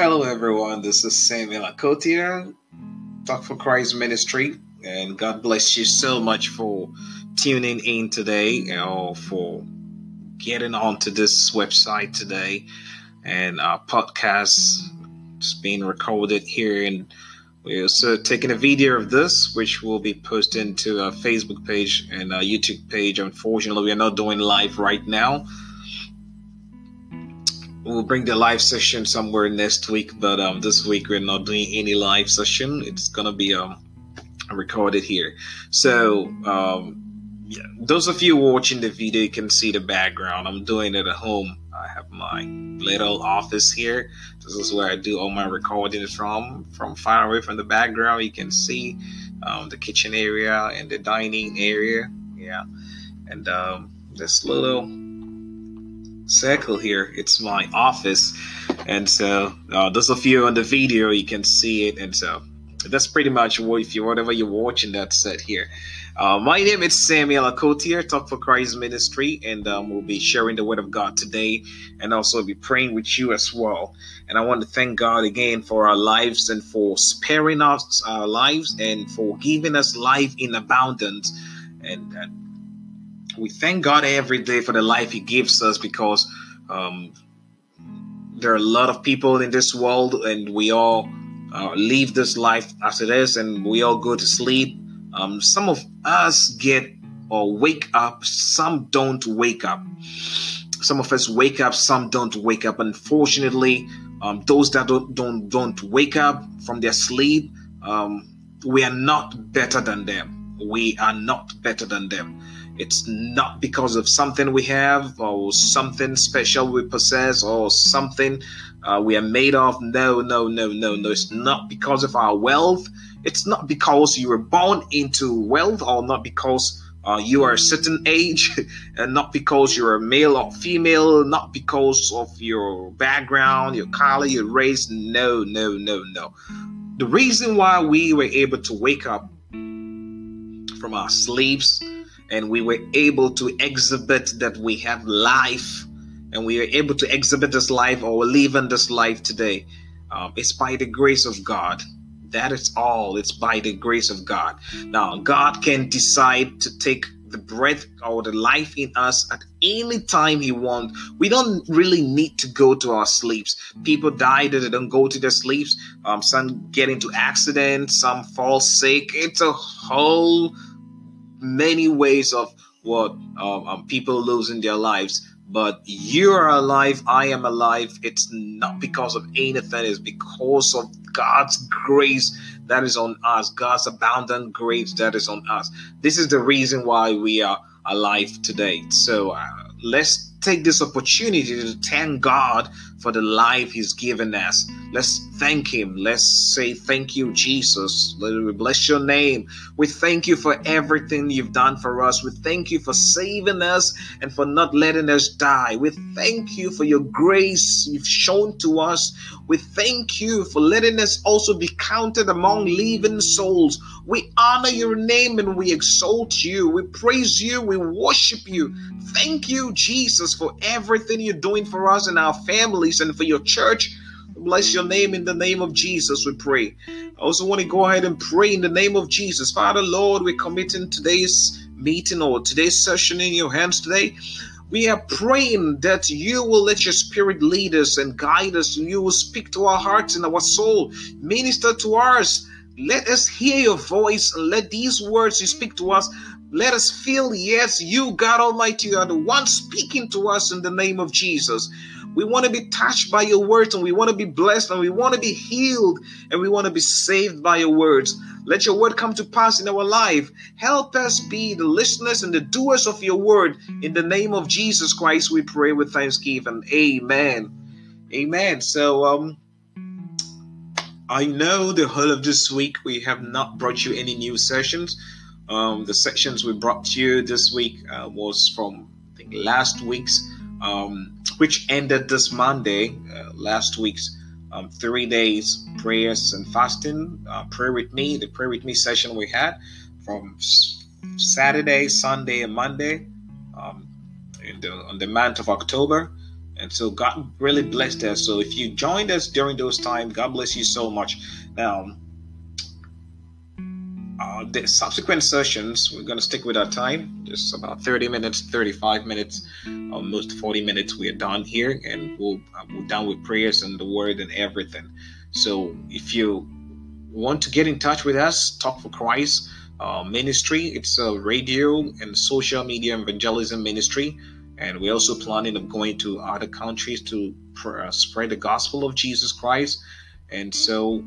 Hello, everyone. This is Samuel Akotia, Talk for Christ Ministry, and God bless you so much for tuning in today or for getting onto this website today. And our podcast is being recorded here, and we're also taking a video of this, which will be posted to our Facebook page and our YouTube page. Unfortunately, we are not doing live right now we'll bring the live session somewhere next week, but um, this week we're not doing any live session. It's gonna be um, recorded here. So um, yeah, those of you watching the video, you can see the background. I'm doing it at home. I have my little office here. This is where I do all my recordings from. From far away from the background, you can see um, the kitchen area and the dining area. Yeah, and um, this little circle here. It's my office. And so uh, those of you on the video, you can see it. And so that's pretty much what if you whatever you're watching that set here. Uh, my name is Samuel Akotier, Talk for Christ Ministry, and um, we'll be sharing the Word of God today, and also be praying with you as well. And I want to thank God again for our lives and for sparing us our lives and for giving us life in abundance. And, and we thank God every day for the life He gives us because um, there are a lot of people in this world, and we all uh, live this life as it is, and we all go to sleep. Um, some of us get or wake up, some don't wake up. Some of us wake up, some don't wake up. Unfortunately, um, those that don't, don't don't wake up from their sleep, um, we are not better than them. We are not better than them. It's not because of something we have or something special we possess or something uh, we are made of. No, no, no, no, no. It's not because of our wealth. It's not because you were born into wealth or not because uh, you are a certain age and not because you're a male or female, not because of your background, your color, your race. No, no, no, no. The reason why we were able to wake up from our sleeps and we were able to exhibit that we have life and we are able to exhibit this life or live in this life today. Um, it's by the grace of God. That is all. It's by the grace of God. Now, God can decide to take the breath or the life in us at any time He wants. We don't really need to go to our sleeps. People die that they don't go to their sleeps. Um, some get into accidents, some fall sick. It's a whole many ways of what um, um, people losing their lives. But you are alive, I am alive. It's not because of anything, it's because of God's grace that is on us, God's abundant grace that is on us. This is the reason why we are alive today. So uh, let's take this opportunity to thank God for the life He's given us. Let's thank Him. Let's say, Thank you, Jesus. We bless your name. We thank you for everything you've done for us. We thank you for saving us and for not letting us die. We thank you for your grace you've shown to us. We thank you for letting us also be counted among living souls. We honor your name and we exalt you. We praise you. We worship you. Thank you, Jesus, for everything you're doing for us and our families and for your church. Bless your name in the name of Jesus, we pray. I also want to go ahead and pray in the name of Jesus. Father, Lord, we're committing today's meeting or today's session in your hands today. We are praying that you will let your spirit lead us and guide us. and You will speak to our hearts and our soul, minister to us. Let us hear your voice and let these words you speak to us let us feel, yes, you, God Almighty, are the one speaking to us in the name of Jesus. We want to be touched by your words and we want to be blessed and we want to be healed and we want to be saved by your words. Let your word come to pass in our life. Help us be the listeners and the doers of your word. In the name of Jesus Christ, we pray with thanksgiving. Amen. Amen. So, um, I know the whole of this week we have not brought you any new sessions. Um, the sections we brought you this week uh, was from I think last week's, um, which ended this Monday. Uh, last week's um, three days prayers and fasting. Uh, pray with me. The prayer with me session we had from Saturday, Sunday, and Monday um, the, on the month of October. And so God really blessed us. So if you joined us during those times, God bless you so much. Now, uh, the subsequent sessions, we're going to stick with our time, just about 30 minutes, 35 minutes, almost 40 minutes. We are done here, and we'll uh, we're done with prayers and the word and everything. So if you want to get in touch with us, Talk for Christ uh, ministry. It's a radio and social media evangelism ministry, and we're also planning of going to other countries to uh, spread the gospel of Jesus Christ. And so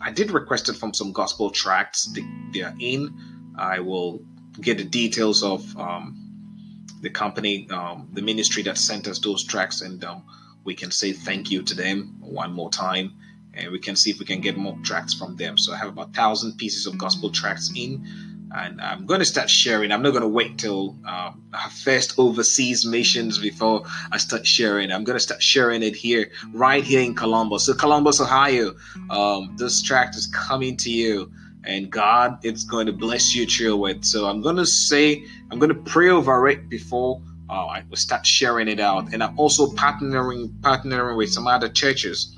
I did request it from some gospel tracts. They, are in. I will get the details of um, the company, um, the ministry that sent us those tracts, and um, we can say thank you to them one more time. And we can see if we can get more tracts from them. So I have about thousand pieces of gospel tracks in and I'm going to start sharing. I'm not going to wait till um, our first overseas missions before I start sharing. I'm going to start sharing it here, right here in Columbus. So, Columbus, Ohio, um, this tract is coming to you, and God is going to bless you through it. So, I'm going to say, I'm going to pray over it before uh, I start sharing it out. And I'm also partnering partnering with some other churches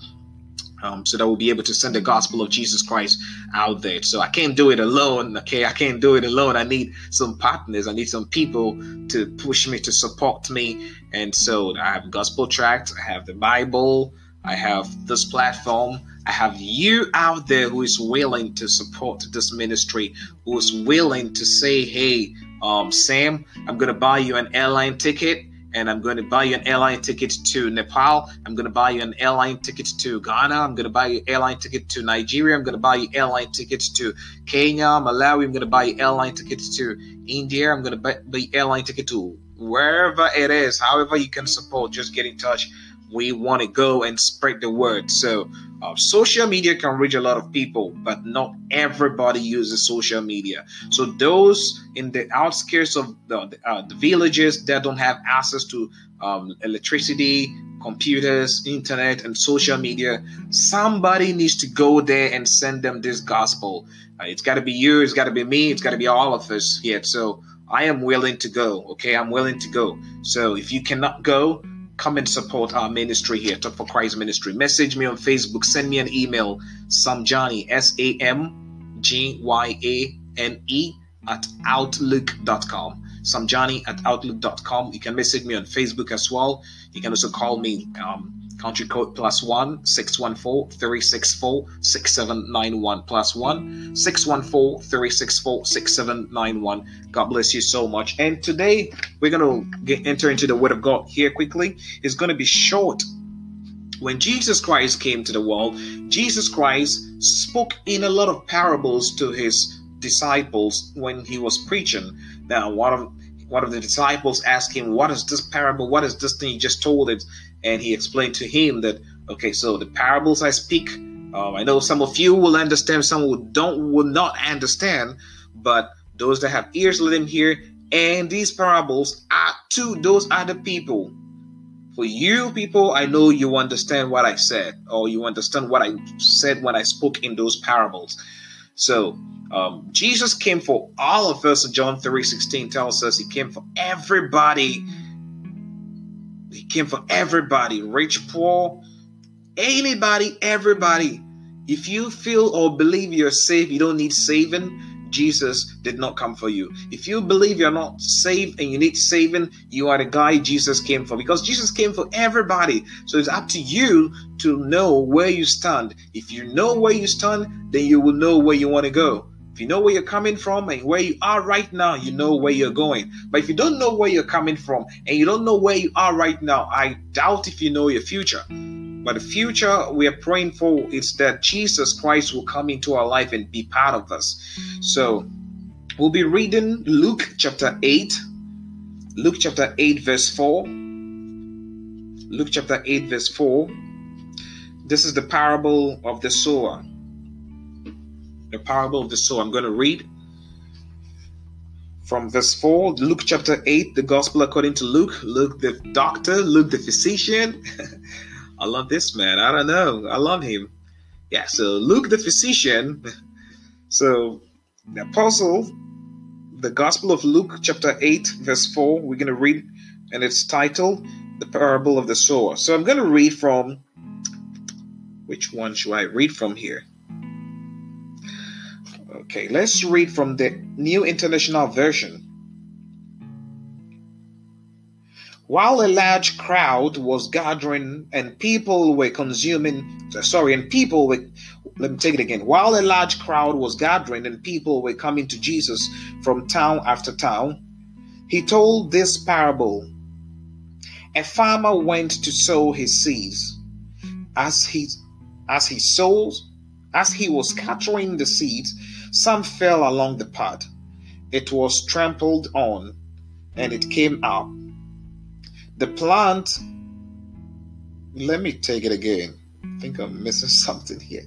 um, so that we'll be able to send the gospel of Jesus Christ out there. So I can't do it alone. Okay, I can't do it alone. I need some partners. I need some people to push me to support me. And so I have gospel tracts. I have the Bible. I have this platform. I have you out there who is willing to support this ministry, who is willing to say, "Hey, um, Sam, I'm going to buy you an airline ticket." And I'm going to buy you an airline ticket to Nepal. I'm going to buy you an airline ticket to Ghana. I'm going to buy you an airline ticket to Nigeria. I'm going to buy you airline tickets to Kenya, Malawi. I'm going to buy you airline tickets to India. I'm going to buy the airline ticket to wherever it is. However you can support, just get in touch. We want to go and spread the word. So uh, social media can reach a lot of people, but not everybody uses social media. So those in the outskirts of the, uh, the villages that don't have access to um, electricity, computers, internet, and social media, somebody needs to go there and send them this gospel. Uh, it's got to be you. It's got to be me. It's got to be all of us here. So I am willing to go. Okay, I'm willing to go. So if you cannot go, come and support our ministry here, Talk for Christ Ministry. Message me on Facebook, send me an email, Samgyane, S A M G Y A N E, at outlook.com. Samgyane at outlook.com. You can message me on Facebook as well. You can also call me. Um, country code plus one 614 364 6791 plus one 614 364 6791 god bless you so much. And today we're going to get enter into the word of god here quickly. It's going to be short. When jesus christ came to the world jesus christ spoke in a lot of parables to his disciples when he was preaching. Now one of one of the disciples asked him what is this parable? What is this thing you just told it and he explained to him that okay so the parables i speak um, i know some of you will understand some who don't will not understand but those that have ears let them hear. And these parables are to those other people. For you people i know you understand what i said or you understand what i said when i spoke in those parables. So um, jesus came for all of us john 3 16 tells us he came for everybody came for everybody, rich, poor, anybody, everybody. If you feel or believe you're saved, you don't need saving. Jesus did not come for you. If you believe you're not saved and you need saving, you are the guy Jesus came for because Jesus came for everybody. So it's up to you to know where you stand. If you know where you stand, then you will know where you want to go. If you know where you're coming from and where you are right now, you know where you're going. But if you don't know where you're coming from and you don't know where you are right now, I doubt if you know your future. But the future we are praying for is that Jesus Christ will come into our life and be part of us. So we'll be reading Luke chapter 8, Luke chapter 8, verse 4. Luke chapter 8, verse 4. This is the parable of the sower the parable of the sower. I'm going to read from verse 4, Luke chapter 8, the gospel according to Luke. Luke the doctor, Luke the physician. I love this man. I don't know. I love him. Yeah, so Luke the physician. So the apostle, the gospel of Luke chapter 8, verse 4, we're going to read, and it's titled the parable of the sower. So I'm going to read from which one should I read from here? Okay, let's read from the New International Version. While a large crowd was gathering and people were consuming, uh, sorry, and people were, let me take it again. While a large crowd was gathering and people were coming to Jesus from town after town, he told this parable. A farmer went to sow his seeds. As he as he sows, as he was scattering the seeds, some fell along the path. It was trampled on, and it came up. The plant, let me take it again. I think I'm missing something here.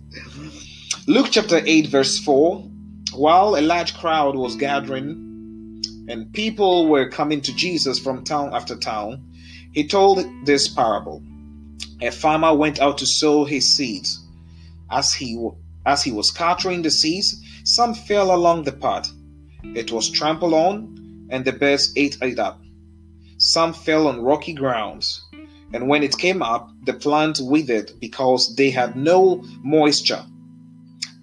Luke chapter 8, verse 4. While a large crowd was gathering and people were coming to Jesus from town after town, he told this parable. A farmer went out to sow his seeds. As he as he was scattering the seeds, some fell along the path. It was trampled on, and the birds ate it up. Some fell on rocky grounds, and when it came up, the plant withered because they had no moisture.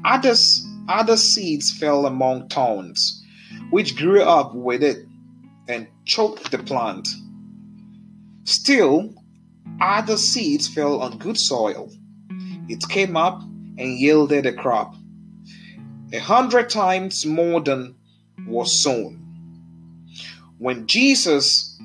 Others, other seeds fell among thorns, which grew up with it and choked the plant. Still, other seeds fell on good soil. It came up and yielded a crop, a hundred times more than was sown. When Jesus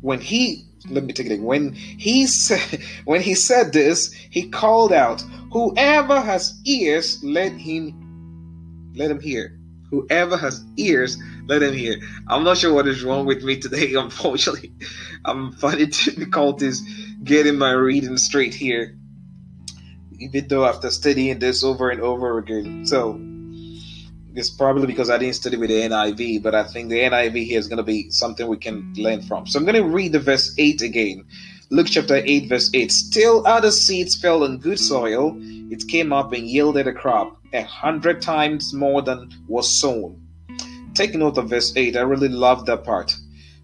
when he let me take it. When he said when he said this, he called out, Whoever has ears, let him let him hear. Whoever has ears, let him hear. I'm not sure what is wrong with me today, unfortunately. I'm finding difficulties getting my reading straight here. Even though after studying this over and over again. So it's probably because I didn't study with the NIV, but I think the NIV here is going to be something we can learn from. So I'm going to read the verse 8 again. Luke chapter 8, verse 8. Still other seeds fell on good soil. It came up and yielded a crop, a hundred times more than was sown. Take note of verse 8. I really love that part.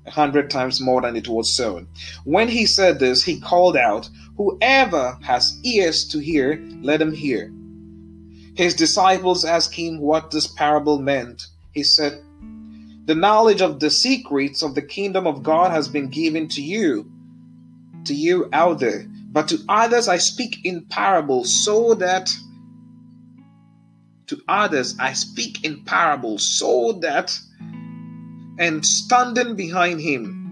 Hundred times more than it was sown. When he said this, he called out, Whoever has ears to hear, let him hear. His disciples asked him what this parable meant. He said, The knowledge of the secrets of the kingdom of God has been given to you, to you out there. But to others I speak in parables, so that to others I speak in parables, so that and standing behind him.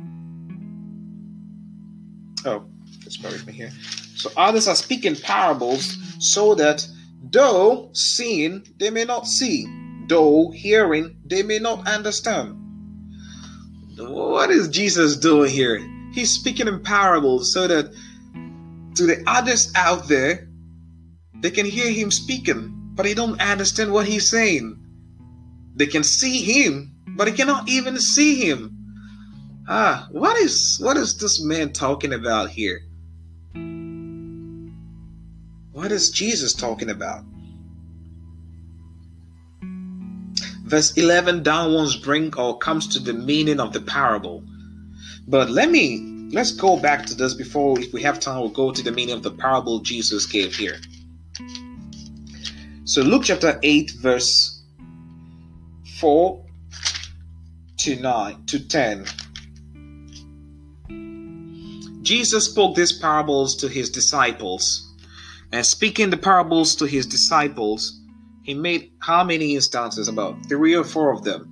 Oh, just bear with me here. So others are speaking parables, so that Though seeing, they may not see. Though hearing, they may not understand. What is Jesus doing here? He's speaking in parables so that to the others out there, they can hear him speaking, but they don't understand what he's saying. They can see him, but he cannot even see him. Ah, what is what is this man talking about here? What is Jesus talking about? Verse 11 downwards bring or comes to the meaning of the parable. But let me let's go back to this before if we have time we'll go to the meaning of the parable Jesus gave here. So Luke chapter 8 verse 4 to 9 to 10. Jesus spoke these parables to his disciples and speaking the parables to his disciples, he made how many instances? About three or four of them.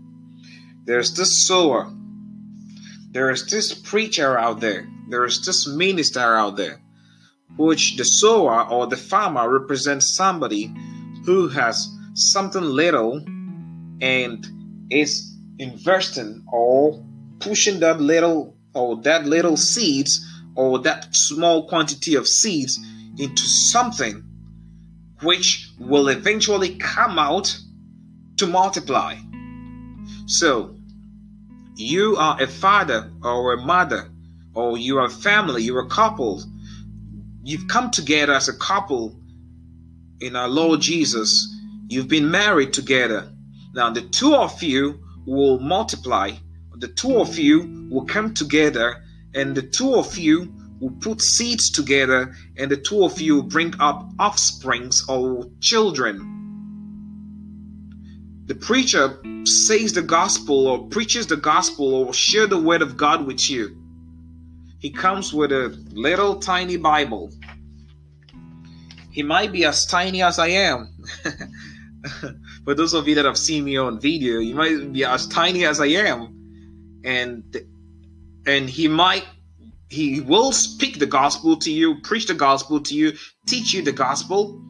There's this sower, there is this preacher out there, there is this minister out there, which the sower or the farmer represents somebody who has something little and is investing or pushing that little or that little seeds or that small quantity of seeds into something which will eventually come out to multiply. So, you are a father or a mother, or you are a family, you're a couple. You've come together as a couple in our Lord Jesus. You've been married together. Now, the two of you will multiply, the two of you will come together and the two of you will put seeds together, and the two of you will bring up offsprings or children. The preacher says the gospel or preaches the gospel or share the word of God with you. He comes with a little tiny Bible. He might be as tiny as I am. For those of you that have seen me on video, you might be as tiny as I am. And and he might he will speak the gospel to you, preach the gospel to you, teach you the gospel.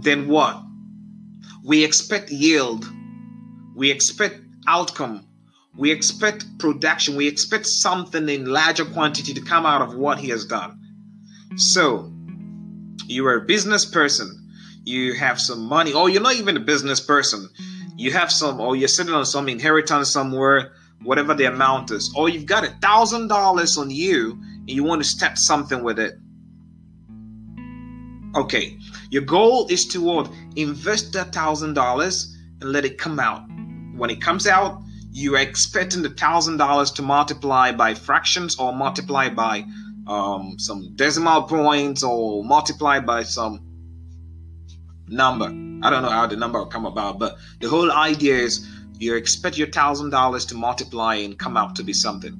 Then what? We expect yield. We expect outcome. We expect production. We expect something in larger quantity to come out of what he has done. So, you are a business person. You have some money, or you're not even a business person. You have some, or you're sitting on some inheritance somewhere whatever the amount is, or you've got a thousand dollars on you and you want to start something with it. Okay, your goal is to invest that thousand dollars and let it come out. When it comes out, you are expecting the thousand dollars to multiply by fractions or multiply by um, some decimal points or multiply by some number. I don't know how the number will come about, but the whole idea is you expect your thousand dollars to multiply and come out to be something.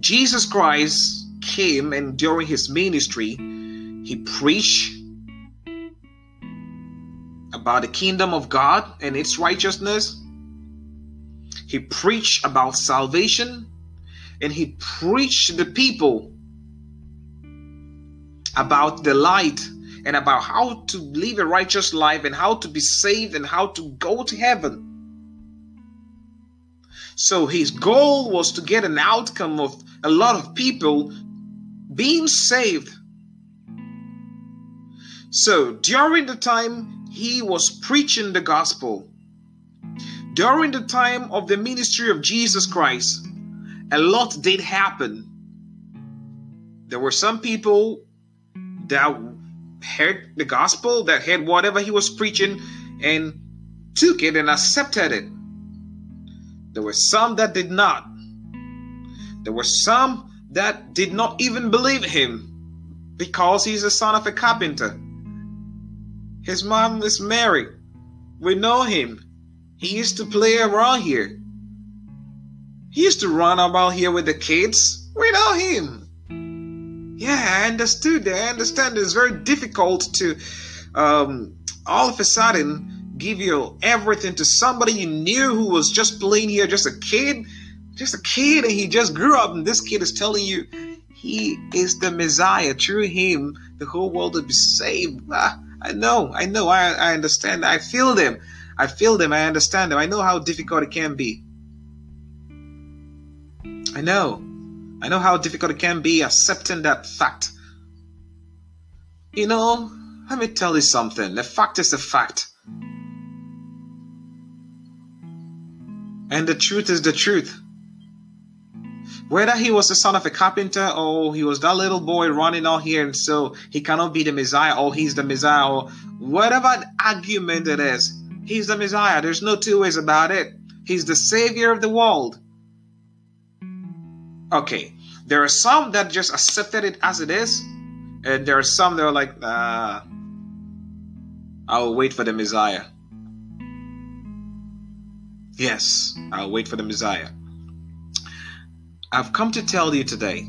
Jesus Christ came and during his ministry, he preached about the kingdom of God and its righteousness. He preached about salvation and he preached the people about the light and about how to live a righteous life and how to be saved and how to go to heaven. So his goal was to get an outcome of a lot of people being saved. So during the time he was preaching the gospel, during the time of the ministry of Jesus Christ, a lot did happen. There were some people that heard the gospel, that heard whatever he was preaching, and took it and accepted it. There were some that did not. There were some that did not even believe him because he's the son of a carpenter. His mom is Mary. We know him. He used to play around here. He used to run about here with the kids. We know him. Yeah, I understood. I understand it's very difficult to um, all of a sudden give you everything to somebody you knew who was just playing here, just a kid, just a kid, and he just grew up, and this kid is telling you he is the Messiah. Through him, the whole world will be saved. Ah, I know, I know, I, I understand. I feel them. I feel them. I understand them. I know how difficult it can be. I know. I know how difficult it can be accepting that fact. You know, let me tell you something. The fact is the fact. And the truth is the truth. Whether he was the son of a carpenter or he was that little boy running out here and so he cannot be the Messiah or he's the Messiah or whatever argument it is, he's the Messiah. There's no two ways about it. He's the savior of the world. Okay, there are some that just accepted it as it is, and there are some that are like, uh, I'll wait for the Messiah. Yes, I'll wait for the Messiah. I've come to tell you today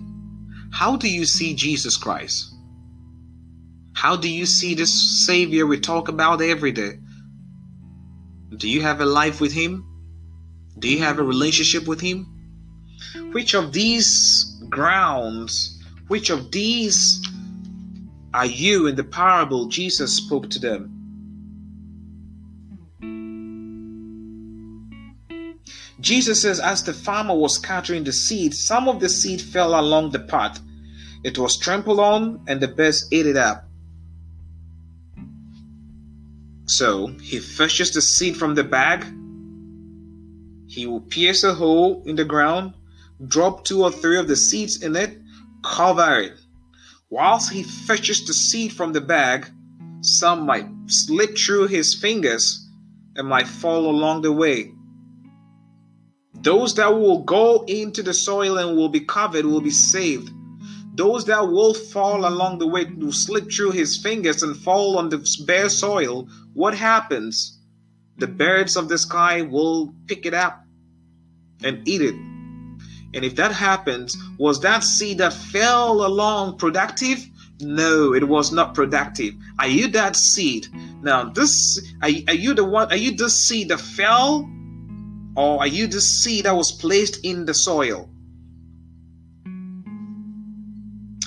how do you see Jesus Christ? How do you see this Savior we talk about every day? Do you have a life with Him? Do you have a relationship with Him? Which of these grounds, which of these are you in the parable Jesus spoke to them? Jesus says, as the farmer was scattering the seed, some of the seed fell along the path. It was trampled on, and the birds ate it up. So he fetches the seed from the bag. He will pierce a hole in the ground, drop two or three of the seeds in it, cover it. Whilst he fetches the seed from the bag, some might slip through his fingers and might fall along the way. Those that will go into the soil and will be covered will be saved. Those that will fall along the way will slip through his fingers and fall on the bare soil. What happens? The birds of the sky will pick it up and eat it. And if that happens, was that seed that fell along productive? No, it was not productive. Are you that seed? Now, this are, are you the one? Are you the seed that fell, or are you the seed that was placed in the soil?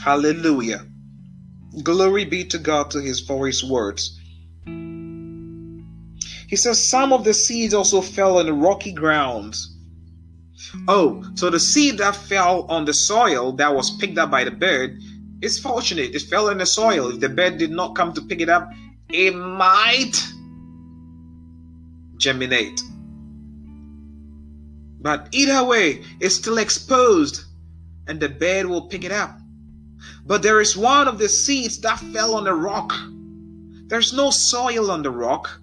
Hallelujah. Glory be to God to his for his words. He says some of the seeds also fell on rocky grounds Oh, so the seed that fell on the soil that was picked up by the bird is fortunate. It fell in the soil. If the bird did not come to pick it up, it might germinate. But either way, it's still exposed and the bird will pick it up. But there is one of the seeds that fell on the rock. There's no soil on the rock.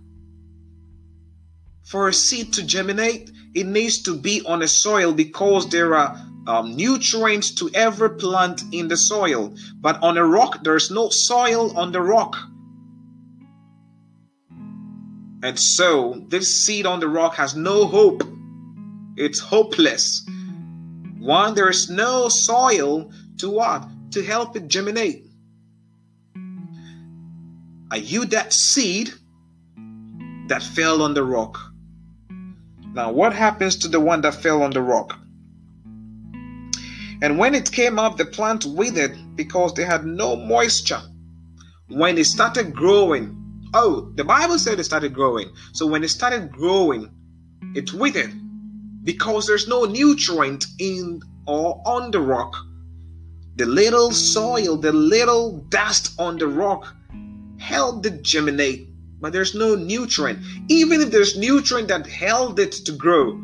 For a seed to germinate, it needs to be on a soil because there are um, nutrients to every plant in the soil. But on a rock, there's no soil on the rock. And so this seed on the rock has no hope. It's hopeless. One, there is no soil to what? To help it germinate. Are you that seed that fell on the rock? Now, what happens to the one that fell on the rock? And when it came up, the plant withered because they had no moisture. When it started growing, oh, the Bible said it started growing. So when it started growing, it withered because there's no nutrient in or on the rock. The little soil, the little dust on the rock helped it germinate but there's no nutrient. Even if there's nutrient that held it to grow,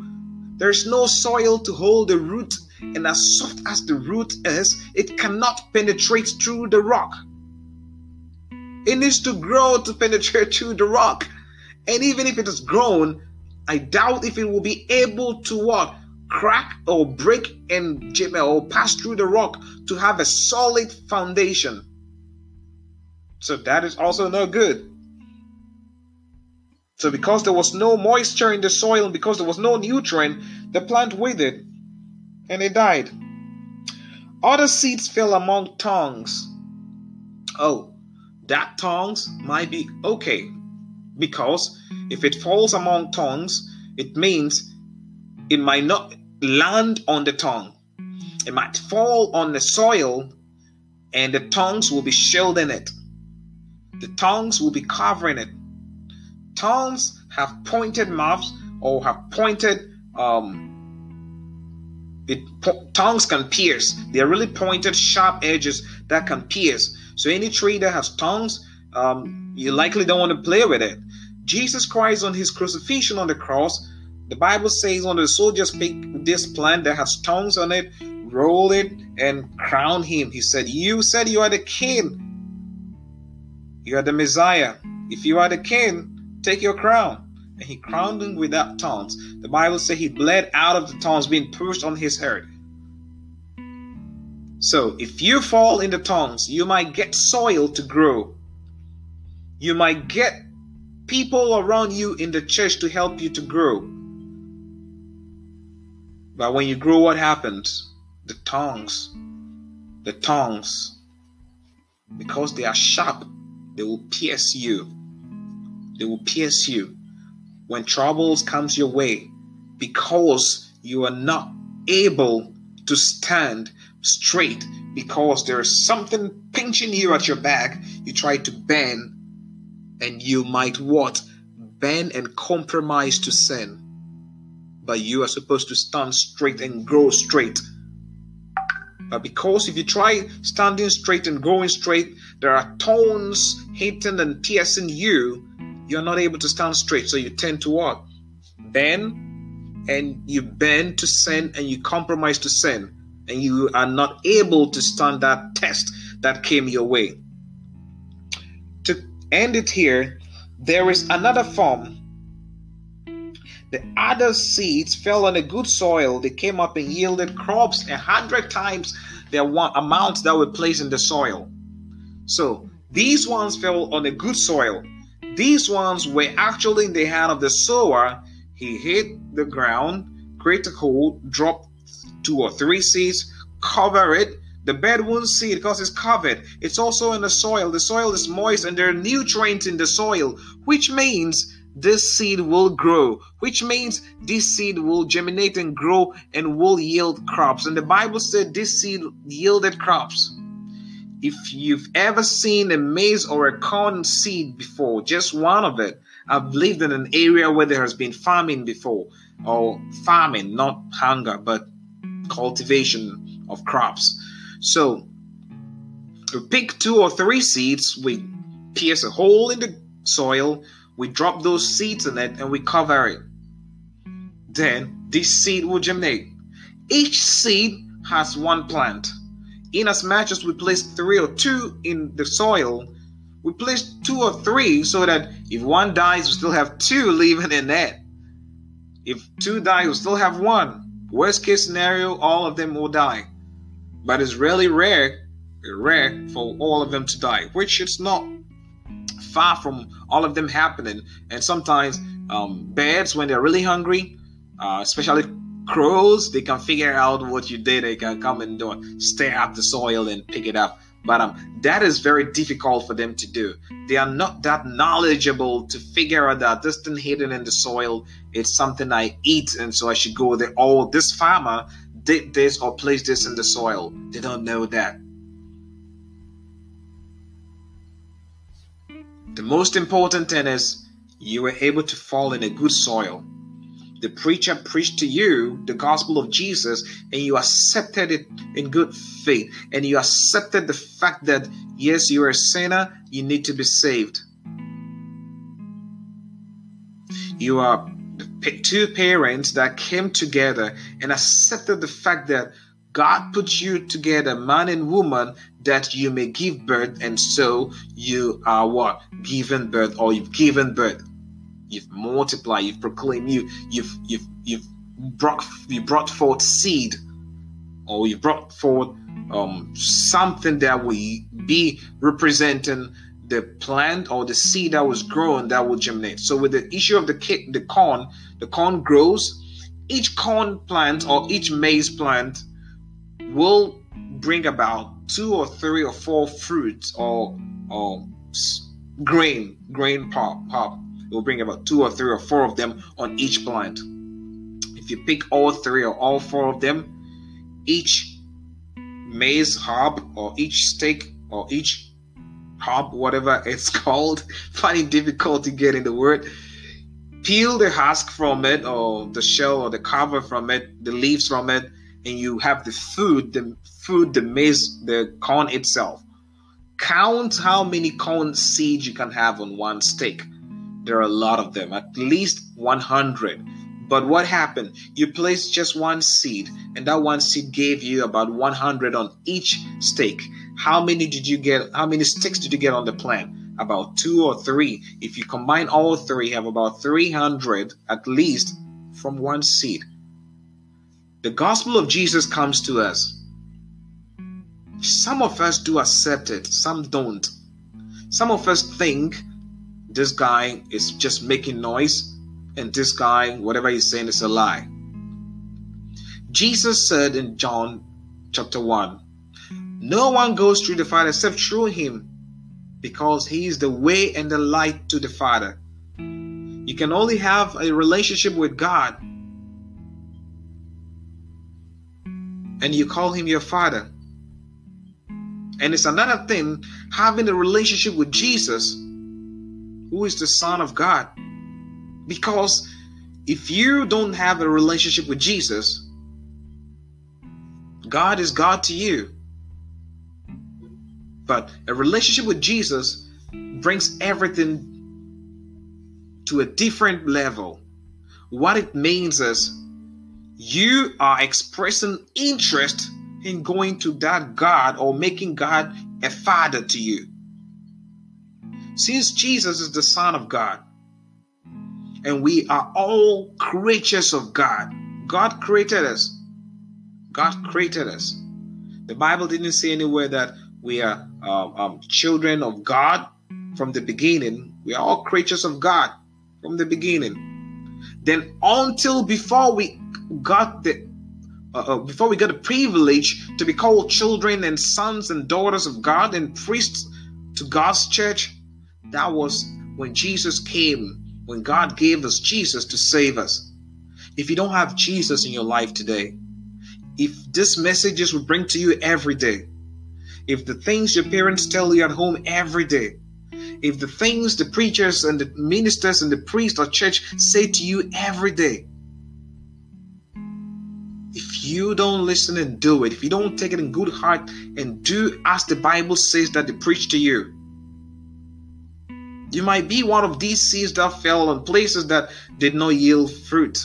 there's no soil to hold the root, and as soft as the root is, it cannot penetrate through the rock. It needs to grow to penetrate through the rock. And even if it has grown, I doubt if it will be able to what? Crack or break and or pass through the rock to have a solid foundation. So that is also no good. So, because there was no moisture in the soil and because there was no nutrient, the plant withered and it died. Other seeds fell among tongues. Oh, that tongues might be okay because if it falls among tongues, it means it might not land on the tongue. It might fall on the soil and the tongues will be shielding it. The tongues will be covering it tongues have pointed mouths or have pointed um it tongues can pierce. They're really pointed sharp edges that can pierce. So any tree that has tongues um, you likely don't want to play with it. Jesus christ on his crucifixion on the cross the bible says when the soldiers pick this plant that has tongues on it roll it and crown him. He said you said you are the king. You are the messiah. If you are the king Take your crown. And he crowned him with that tongues. The Bible says he bled out of the tongues being pushed on his head. So if you fall in the tongues, you might get soil to grow. You might get people around you in the church to help you to grow. But when you grow, what happens? The tongues, the tongues, because they are sharp, they will pierce you. They will pierce you when troubles comes your way because you are not able to stand straight because there is something pinching you at your back. You try to bend and you might what? Bend and compromise to sin. But you are supposed to stand straight and grow straight. But because if you try standing straight and going straight, there are tones hitting and piercing you you're not able to stand straight. So you tend to what? Bend and you bend to sin and you compromise to sin. And you are not able to stand that test that came your way. To end it here, there is another form The other seeds fell on a good soil. They came up and yielded crops a hundred times the amount that were placed in the soil. So these ones fell on a good soil. These ones were actually in the hand of the sower. He hit the ground, create a hole, drop two or three seeds, cover it. The bed won't see it because it's covered. It's also in the soil. The soil is moist and there are nutrients in the soil, which means this seed will grow, which means this seed will germinate and grow and will yield crops. And the Bible said this seed yielded crops. If you've ever seen a maize or a corn seed before, just one of it, I've lived in an area where there has been farming before, or farming, not hunger, but cultivation of crops. So we pick two or three seeds, we pierce a hole in the soil, we drop those seeds in it and we cover it. Then this seed will germinate. Each seed has one plant. In as we place three or two in the soil, we place two or three so that if one dies, we still have two living in it. If two die, we still have one. Worst case scenario, all of them will die. But it's really rare, rare for all of them to die, which it's not far from all of them happening. And sometimes um, birds, when they're really hungry, uh, especially crows, they can figure out what you did. They can come and do, stare at the soil and pick it up. But um, that is very difficult for them to do. They are not that knowledgeable to figure out that this thing hidden in the soil it's something I eat, and so I should go there. Oh, this farmer did this or placed this in the soil. They don't know that. The most important thing is you were able to fall in a good soil. The preacher preached to you the gospel of Jesus and you accepted it in good faith and you accepted the fact that yes, you're a sinner, you need to be saved. You are two parents that came together and accepted the fact that God put you together, man and woman, that you may give birth, and so you are what? Given birth, or you've given birth. You've multiplied, you've proclaimed, you, you've you've you've brought you brought forth seed, or you brought forth um, something that will be representing the plant or the seed that was grown that will germinate. So with the issue of the the corn, the corn grows. Each corn plant or each maize plant will bring about two or three or four fruits or or grain grain pop pop it will bring about two or three or four of them on each plant if you pick all three or all four of them each maize hob or each stake or each hob whatever it's called finding difficulty getting the word peel the husk from it or the shell or the cover from it the leaves from it and you have the food, the food, the maize, the corn itself. Count how many corn seeds you can have on one stick. There are a lot of them, at least 100. But what happened? You placed just one seed, and that one seed gave you about 100 on each stake. How many did you get? How many sticks did you get on the plant? About two or three. If you combine all three, you have about 300 at least from one seed. The gospel of Jesus comes to us. Some of us do accept it, some don't. Some of us think this guy is just making noise and this guy, whatever he's saying, is a lie. Jesus said in John chapter 1 No one goes through the Father except through him because he is the way and the light to the Father. You can only have a relationship with God and you call him your father. And it's another thing having a relationship with Jesus, who is the Son of God. Because if you don't have a relationship with Jesus, God is God to you. But a relationship with Jesus brings everything to a different level. What it means is you are expressing interest in going to that God or making God a father to you. Since Jesus is the Son of God, And we are all creatures of God. God created us. God created us. The Bible didn't say anywhere that we are uh, um, children of God from the beginning. We are all creatures of God from the beginning. Then, until before we got the uh, uh, before we got the privilege to be called children and sons and daughters of God and priests to God's church, that was when Jesus came, when God gave us Jesus to save us. If you don't have Jesus in your life today, if these messages would bring to you every day, if the things your parents tell you at home every day, if the things the preachers and the ministers and the priest or church say to you every day, if you don't listen and do it, if you don't take it in good heart and do as the Bible says that they preach to you, you might be one of these seeds that fell on places that did not yield fruit.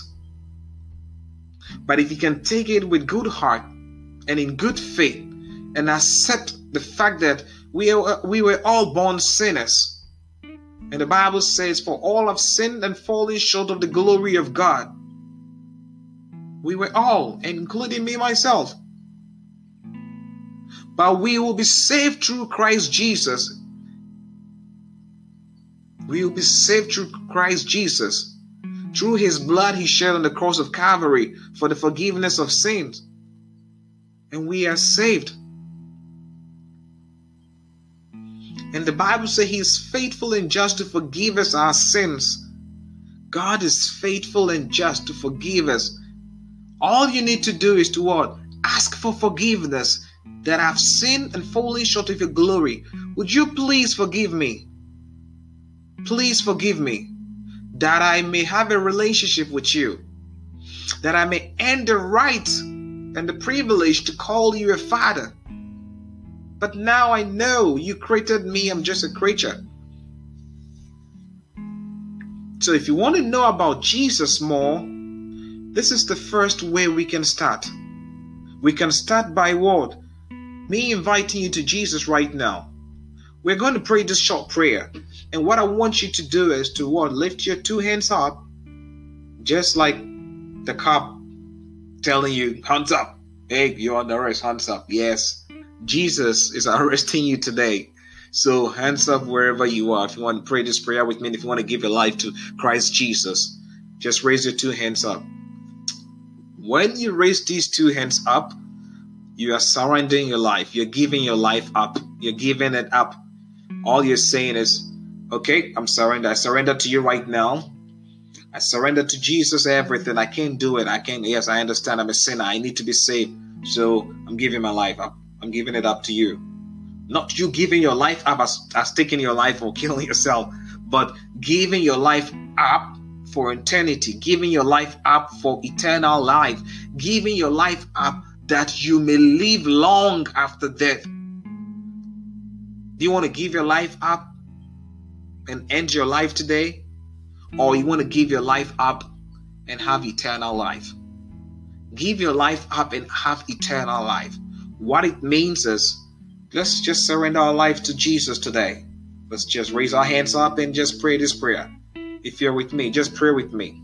But if you can take it with good heart and in good faith and accept the fact that we, are, we were all born sinners, and the Bible says, For all have sinned and fallen short of the glory of God. We were all, including me myself. But we will be saved through Christ Jesus we will be saved through Christ Jesus. Through his blood he shed on the cross of Calvary for the forgiveness of sins. And we are saved. And the Bible says he is faithful and just to forgive us our sins. God is faithful and just to forgive us. All you need to do is to what? Ask for forgiveness that I've sinned and fallen short of your glory. Would you please forgive me? Please forgive me that I may have a relationship with you, that I may earn the right and the privilege to call you a father. But now I know you created me, I'm just a creature. So if you want to know about Jesus more, this is the first way we can start. We can start by what? Me inviting you to Jesus right now. We're going to pray this short prayer. And what I want you to do is to what? Lift your two hands up, just like the cop telling you, hands up. Hey, you're under arrest, hands up. Yes, Jesus is arresting you today. So hands up wherever you are. If you want to pray this prayer with me, if you want to give your life to Christ Jesus, just raise your two hands up. When you raise these two hands up, you are surrendering your life. You're giving your life up. You're giving it up all you're saying is, okay, I'm surrender. I surrender to you right now. I surrender to Jesus everything. I can't do it. I can't. Yes, I understand. I'm a sinner. I need to be saved. So I'm giving my life up. I'm giving it up to you. Not you giving your life up as, as taking your life or killing yourself, but giving your life up for eternity, giving your life up for eternal life, giving your life up that you may live long after death. Do you want to give your life up and end your life today? Or you want to give your life up and have eternal life? Give your life up and have eternal life. What it means is let's just surrender our life to Jesus today. Let's just raise our hands up and just pray this prayer. If you're with me, just pray with me.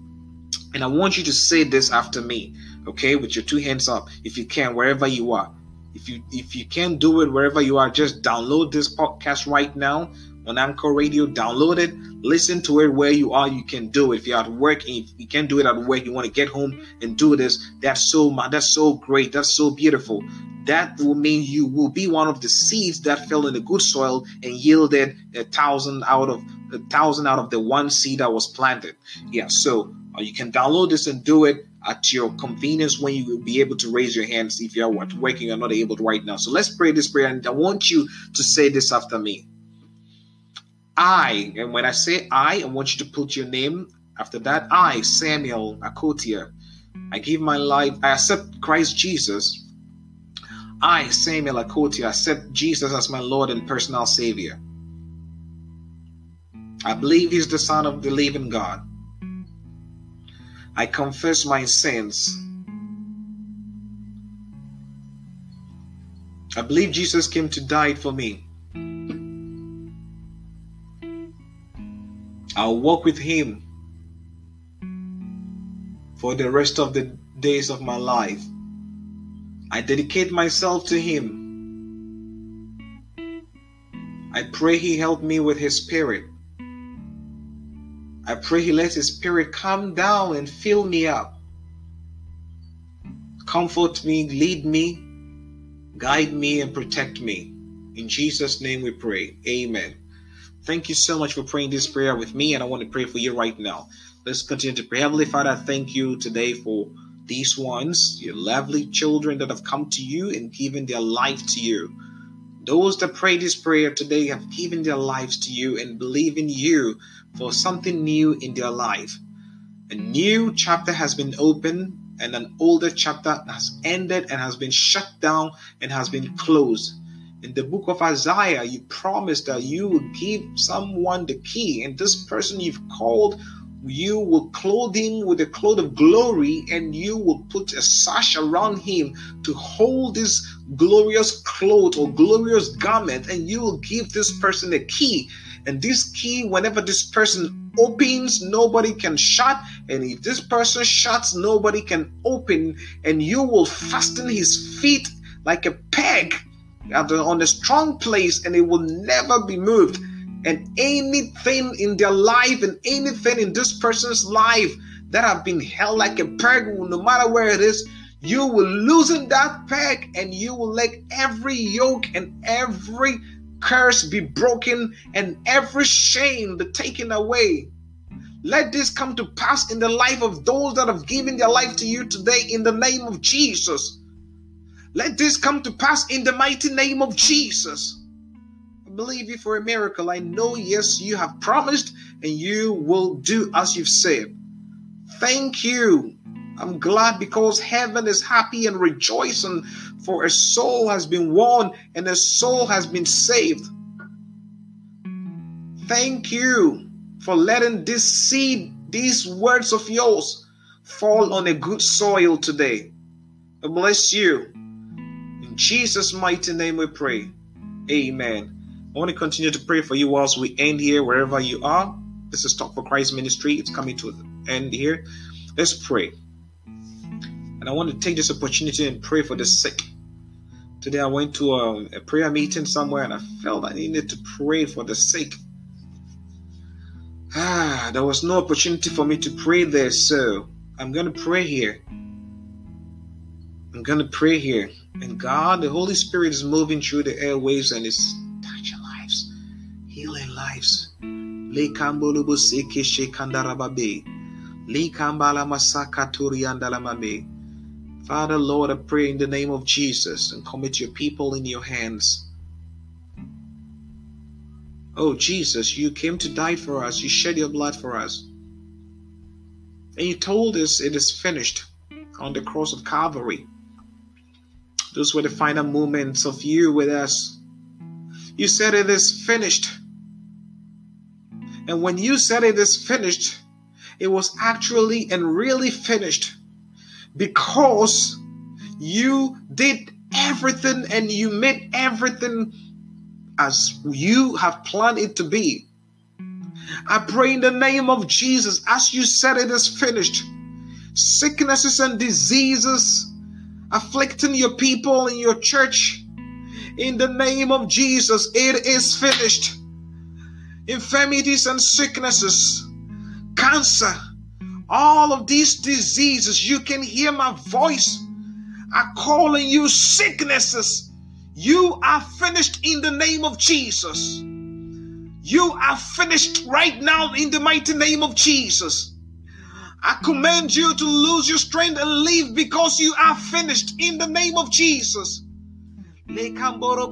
And I want you to say this after me, okay, with your two hands up, if you can, wherever you are. If you if you can't do it wherever you are, just download this podcast right now on Anchor Radio. Download it, listen to it where you are. You can do it. If you're at work and if you can't do it at work, you want to get home and do this. That's so that's so great. That's so beautiful. That will mean you will be one of the seeds that fell in the good soil and yielded a thousand out of a thousand out of the one seed that was planted. Yeah. So uh, you can download this and do it at your convenience when you will be able to raise your hands if you're working you're not able to right now. So let's pray this prayer, and I want you to say this after me. I, and when I say I, I want you to put your name after that. I, Samuel Akotia, I give my life, I accept Christ Jesus. I, Samuel Akotia, accept Jesus as my Lord and personal Savior. I believe He's the Son of the living God. I confess my sins. I believe Jesus came to die for me. I'll walk with him for the rest of the days of my life. I dedicate myself to Him. I pray He help me with His Spirit. I pray He lets His Spirit come down and fill me up. Comfort me, lead me, guide me, and protect me. In Jesus' name we pray. Amen. Thank you so much for praying this prayer with me, and I want to pray for you right now. Let's continue to pray. Heavenly Father, thank you today for these ones, your lovely children that have come to you and given their life to you. Those that pray this prayer today have given their lives to you and believe in you for something new in their life. A new chapter has been opened and an older chapter has ended and has been shut down and has been closed. In the book of Isaiah, you promised that you will give someone the key, and this person you've called you will clothe him with a cloth of glory and you will put a sash around him to hold this glorious cloth or glorious garment and you will give this person a key and this key whenever this person opens nobody can shut. And if this person shuts nobody can open. And you will fasten his feet like a peg on a strong place and it will never be moved. And anything in their life and anything in this person's life that have been held like a peg, no matter where it is, you will loosen that peg and you will let every yoke and every curse be broken and every shame be taken away. Let this come to pass in the life of those that have given their life to you today in the name of Jesus. Let this come to pass in the mighty name of Jesus I believe you for a miracle. I know, yes, you have promised and you will do as you've said. Thank you. I'm glad because heaven is happy and rejoicing, for a soul has been won and a soul has been saved. Thank you for letting this seed, these words of yours, fall on a good soil today. I bless you. In Jesus' mighty name we pray. Amen. I want to continue to pray for you whilst we end here, wherever you are. This is Talk for Christ Ministry. It's coming to an end here. Let's pray. And I want to take this opportunity and pray for the sick. Today I went to a, a prayer meeting somewhere and I felt I needed to pray for the sick. Ah, there was no opportunity for me to pray there, so I'm going to pray here. I'm going to pray here. And God, the Holy Spirit is moving through the airwaves and is touching lives, healing lives. Lekambolobo seke. Lekambala masaka. Father, Lord, I pray in the name of Jesus and commit your people in your hands. Oh, Jesus, you came to die for us. You shed your blood for us. And you told us it is finished on the cross of Calvary. Those were the final moments of you with us. You said it is finished. And when you said it is finished, it was actually and really finished because you did everything and you made everything as you have planned it to be. I pray in the name of Jesus, as you said it is finished, sicknesses and diseases afflicting your people in your church, in the name of Jesus, it is finished infirmities and sicknesses, cancer, all of these diseases. You can hear my voice. I calling you sicknesses. You are finished in the name of Jesus. You are finished right now in the mighty name of Jesus. I command you to lose your strength and leave because you are finished in the name of Jesus. Li kamboli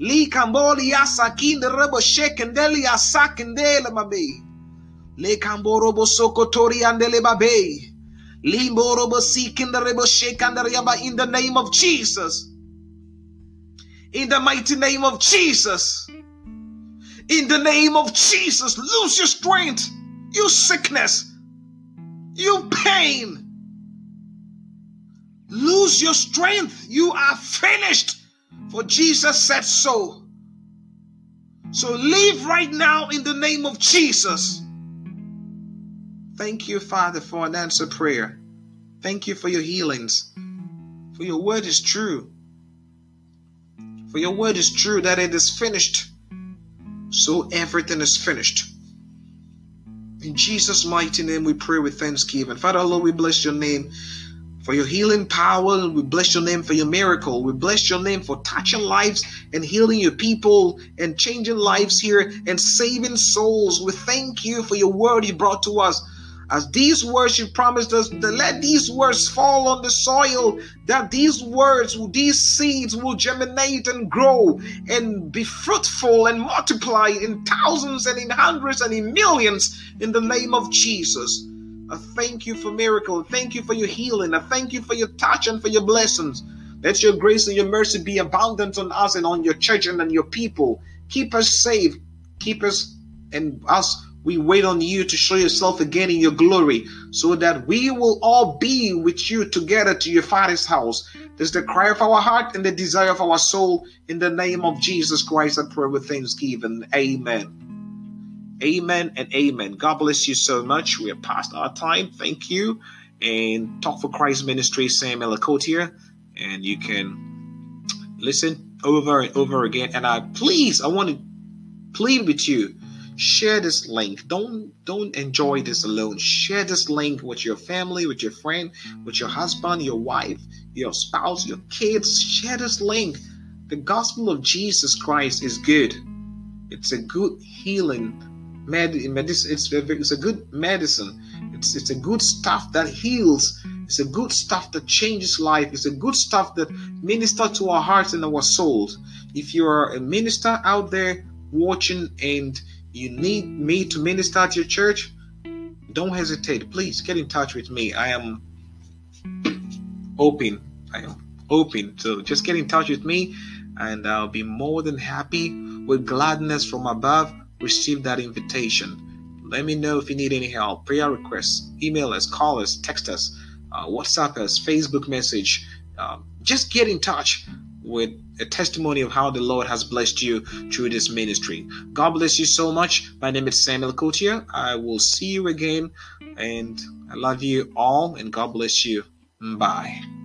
yasa kinde rebo shekendeli yasa kendele mabe. Le kamborobo sokotori andele babe. Limborobo sikinde rebo shekandere yaba in the name of Jesus. In the mighty name of Jesus. In the name of Jesus, lose your strength, you sickness, you pain. Lose your strength. You are finished. For Jesus said so. So leave right now in the name of Jesus. Thank you, Father, for an answer prayer. Thank you for your healings. For your word is true. For your word is true that it is finished. So everything is finished. In Jesus' mighty name, we pray with thanksgiving. Father, Lord, we bless your name for your healing power. We bless your name for your miracle. We bless your name for touching lives and healing your people and changing lives here and saving souls. We thank you for your word you brought to us. As these words you promised us, that let these words fall on the soil, that these words, these seeds will germinate and grow and be fruitful and multiply in thousands and in hundreds and in millions in the name of Jesus. I thank you for miracle. Thank you for your healing. I thank you for your touch and for your blessings. Let your grace and your mercy be abundant on us and on your church and on your people. Keep us safe. Keep us and us we wait on you to show yourself again in your glory so that we will all be with you together to your Father's house. This is the cry of our heart and the desire of our soul. In the name of Jesus Christ, I pray with thanksgiving. Amen. Amen and amen. God bless you so much. We are past our time. Thank you. And Talk for Christ Ministry, Samuel Akotia. And you can listen over and over again. And I please, I want to plead with you share this link don't don't enjoy this alone share this link with your family with your friend with your husband your wife your spouse your kids share this link the gospel of jesus christ is good it's a good healing med- medicine it's a, it's a good medicine it's, it's a good stuff that heals it's a good stuff that changes life it's a good stuff that minister to our hearts and our souls if you are a minister out there watching and you need me to minister at your church, don't hesitate. Please get in touch with me. I am open. I am open. So just get in touch with me and I'll be more than happy with gladness from above. Receive that invitation. Let me know if you need any help, prayer requests, email us, call us, text us, uh, WhatsApp us, Facebook message. Um, just get in touch with a testimony of how the Lord has blessed you through this ministry. God bless you so much. My name is Samuel Akotia. I will see you again, and I love you all, and God bless you. Bye.